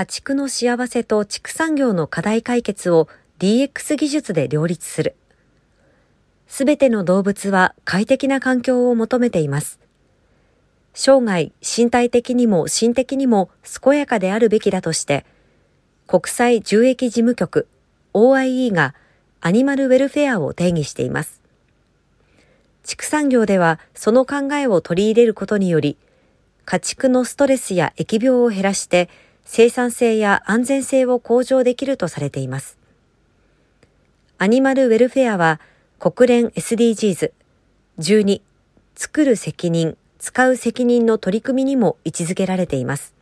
家畜の幸せと畜産業の課題解決を DX 技術で両立する。すべての動物は快適な環境を求めています。生涯、身体的にも心的にも健やかであるべきだとして、国際獣疫事務局 OIE がアニマルウェルフェアを定義しています。畜産業ではその考えを取り入れることにより、家畜のストレスや疫病を減らして生産性や安全性を向上できるとされています。アニマルウェルフェアは国連 SDGs 12作る責任、使う責任の取り組みにも位置づけられています。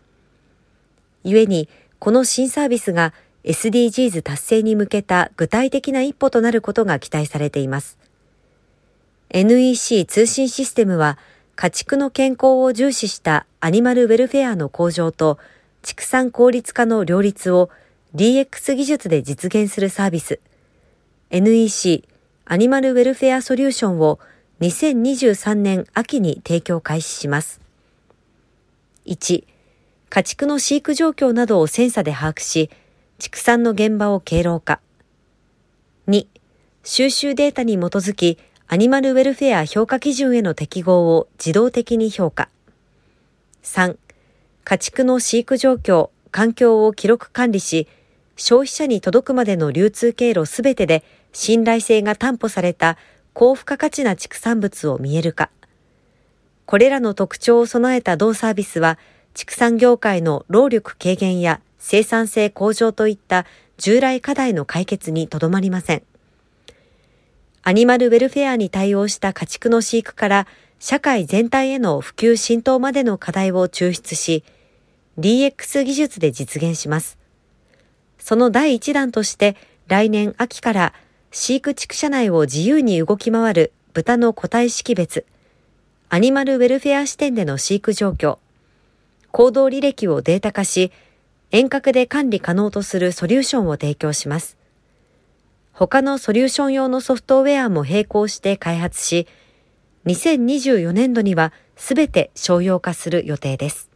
故に、この新サービスが SDGs 達成に向けた具体的な一歩となることが期待されています。NEC 通信システムは家畜の健康を重視したアニマルウェルフェアの向上と畜産効率化の両立を DX 技術で実現するサービス NEC アニマルウェルフェアソリューションを2023年秋に提供開始します。1、家畜の飼育状況などをセンサで把握し、畜産の現場を経路化。2、収集データに基づき、アニマルウェルフェア評価基準への適合を自動的に評価。3、家畜の飼育状況、環境を記録管理し、消費者に届くまでの流通経路すべてで信頼性が担保された高付加価値な畜産物を見える化。これらの特徴を備えた同サービスは、畜産業界の労力軽減や生産性向上といった従来課題の解決にとどまりません。アニマルウェルフェアに対応した家畜の飼育から社会全体への普及浸透までの課題を抽出し、DX 技術で実現します。その第一弾として来年秋から飼育畜舎内を自由に動き回る豚の個体識別、アニマルウェルフェア視点での飼育状況、行動履歴をデータ化し、遠隔で管理可能とするソリューションを提供します。他のソリューション用のソフトウェアも並行して開発し、2024年度にはすべて商用化する予定です。